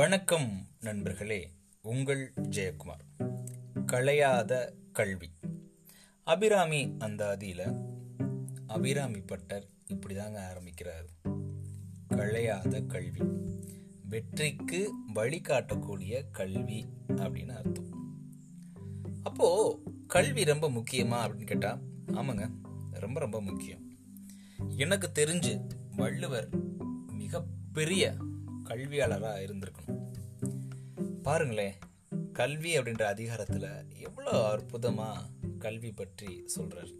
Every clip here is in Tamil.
வணக்கம் நண்பர்களே உங்கள் ஜெயக்குமார். களையாத கல்வி. அபிராமி அந்தாதியில் அபிராமி பட்டர் இப்படிதாங்க ஆரம்பிக்கிறார். களையாத கல்வி. வெற்றிக்கு வழிகாட்டக்கூடிய கல்வி அப்படின்னு அர்த்தம். அப்போ கல்வி ரொம்ப முக்கியமா அப்படின்னு கேட்டா ஆமாங்க ரொம்ப ரொம்ப முக்கியம். எனக்கு தெரிஞ்சு வள்ளுவர் மிகப்பெரிய கல்வியாளராக இருந்திருக்கணும். பாருங்களேன் கல்வி அப்படின்ற அதிகாரத்தில் எவ்வளோ அற்புதமாக கல்வி பற்றி சொல்கிறார்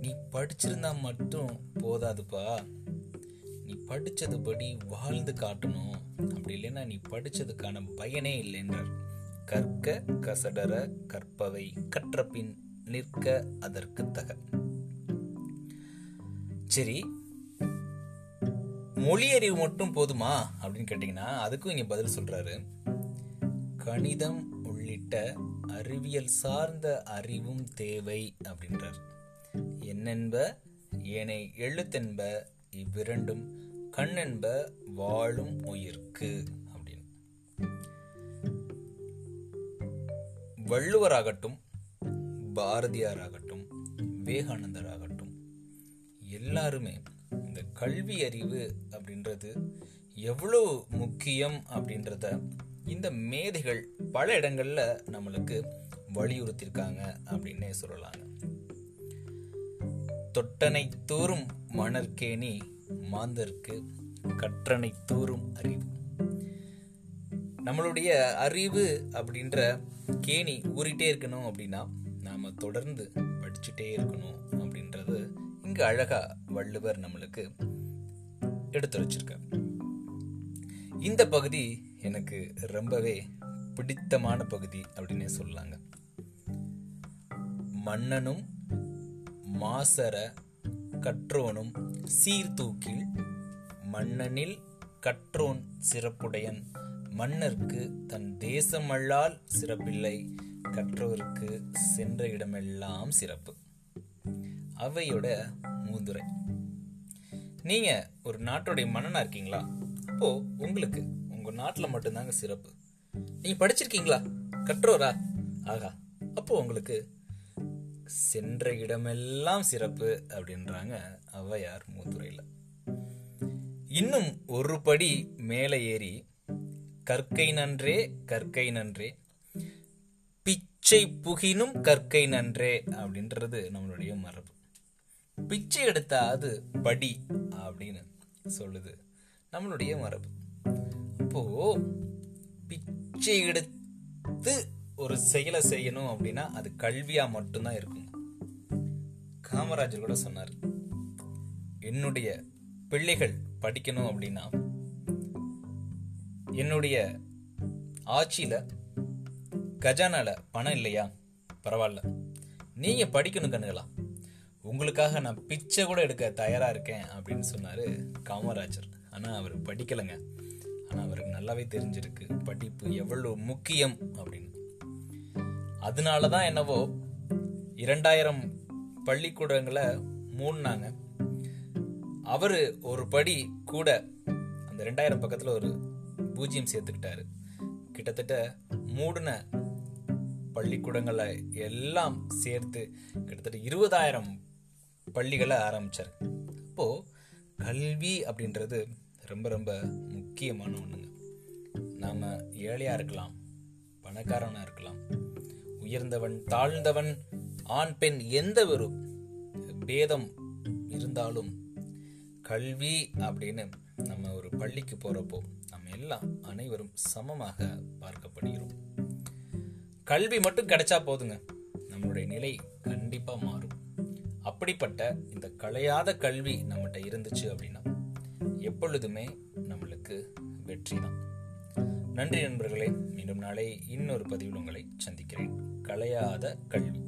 நீ படிச்சிருந்தா மட்டும் போதாதுப்பா. நீ படிச்சதுபடி வாழ்ந்து காட்டணும். அப்படி இல்லைன்னா நீ படித்ததுக்கான பயனே இல்லைன்றார். கற்க கசடர கற்பவை கற்றபின் நிற்க அதற்கு தக. சரி மொழி அறிவு மட்டும் போதுமா? அப்படின்னு கேட்டீங்கன்னா அதுக்கும் இங்க பதில் சொல்றாரு. கணிதம் உள்ளிட்ட அறிவியல் சார்ந்த அறிவும் தேவை அப்படின்றார். என்னென்ப? ஏனை எழுத்தென்ப? இவ்விரண்டும் கண்ணென்ப வாழும் உயிர்க்கு அப்படின்னு. வள்ளுவராகட்டும் பாரதியாராகட்டும் விவேகானந்தராகட்டும் எல்லாருமே கல்வி அறிவு அப்படின்றது எவ்வளோ முக்கியம் அப்படின்றத இந்த மேதைகள் பல இடங்களில் நம்மளுக்கு வலியுறுத்தியிருக்காங்க அப்படின்னே சொல்லலாங்க. தொட்டனை தூறும் மணற்கேணி மாந்தருக்கு கற்றனை தூறும் அறிவு. நம்மளுடைய அறிவு அப்படின்ற கேணி ஊறிட்டே இருக்கணும் அப்படின்னா நாம் தொடர்ந்து படிச்சுட்டே இருக்கணும் அப்படின்றது இங்க அழகா வள்ளுவர் நம்மளுக்கு எடுத்து வச்சிருக்கார். இந்த பகுதி எனக்கு ரொம்பவே பிடித்தமான பகுதி அப்படின்னே சொல்லலாங்க. மன்னனும் மாசர கற்றோனும் சீர்தூக்கில் மன்னனில் கற்றோன் சிறப்புடையன். மன்னர்க்கு தன் தேசமல்லால் சிறப்பில்லை கற்றோருக்கு சென்ற இடமெல்லாம் சிறப்பு. அவையோட மூதுரை. நீங்க ஒரு நாட்டுடைய மன்னனா இருக்கீங்களா? அப்போ உங்களுக்கு உங்க நாட்டுல மட்டும்தாங்க சிறப்பு. நீங்க படிச்சிருக்கீங்களா? கற்றோரா? ஆகா அப்போ உங்களுக்கு சென்ற இடமெல்லாம் சிறப்பு அப்படின்றாங்க ஔவையார் மூதுரையில. இன்னும் ஒரு படி மேலே ஏறி கற்கை நன்றே கற்கை நன்றே பிச்சை புகினும் கற்கை நன்றே அப்படின்றது நம்மளுடைய மரபு. பிச்சை எடுத்தா அது படி அப்படின்னு சொல்லுது நம்மளுடைய மரபு. அப்போ பிச்சை எடுத்து ஒரு செயலை செய்யணும் அப்படின்னா அது கல்வியா மட்டும்தான் இருக்கும். காமராஜர் கூட சொன்னார் என்னுடைய பிள்ளைகள் படிக்கணும் அப்படின்னா என்னுடைய ஆட்சியில கஜானால பணம் இல்லையா? பரவாயில்ல. நீங்க படிக்கணும் கண்ணுகளா? உங்களுக்காக நான் பிச்சை கூட எடுக்க தயாராக இருக்கேன் அப்படின்னு சொன்னார் காமராஜர். ஆனால் அவர் படிக்கலைங்க. ஆனால் அவருக்கு நல்லாவே தெரிஞ்சிருக்கு. படிப்பு எவ்வளவு முக்கியம் அப்படின்னு. அதனால தான் என்னவோ இரண்டாயிரம் பள்ளிக்கூடங்களை மூடினாங்க. அவர் ஒரு படி கூட அந்த ரெண்டாயிரம் பக்கத்தில் ஒரு பூஜ்ஜியம் சேர்த்துக்கிட்டாரு. கிட்டத்தட்ட மூடின பள்ளிக்கூடங்களை எல்லாம் சேர்த்து கிட்டத்தட்ட இருபதாயிரம் பள்ளிகளை ஆரம்பித்தார் அப்போது கல்வி அப்படின்றது ரொம்ப ரொம்ப முக்கியமான ஒன்றுங்க நாம் ஏழையாக இருக்கலாம் பணக்காரனாக இருக்கலாம் உயர்ந்தவன் தாழ்ந்தவன் ஆண் பெண் எந்த ஒரு பேதம் இருந்தாலும் கல்வி அப்படின்னு நம்ம ஒரு பள்ளிக்கு போகிறப்போ நம்ம எல்லாம் அனைவரும் சமமாக பார்க்கப்படுகிறோம். கல்வி மட்டும் கிடைச்சா போதுங்க. நம்மளுடைய நிலை கண்டிப்பாக மாறும். அப்படிப்பட்ட இந்த கலையாத கல்வி நம்மகிட்ட இருந்துச்சு அப்படின்னா எப்பொழுதுமே நம்மளுக்கு வெற்றி தான் நன்றி நண்பர்களே மீண்டும் நாளை இன்னொரு பதிவில் உங்களை சந்திக்கிறேன். கலையாத கல்வி.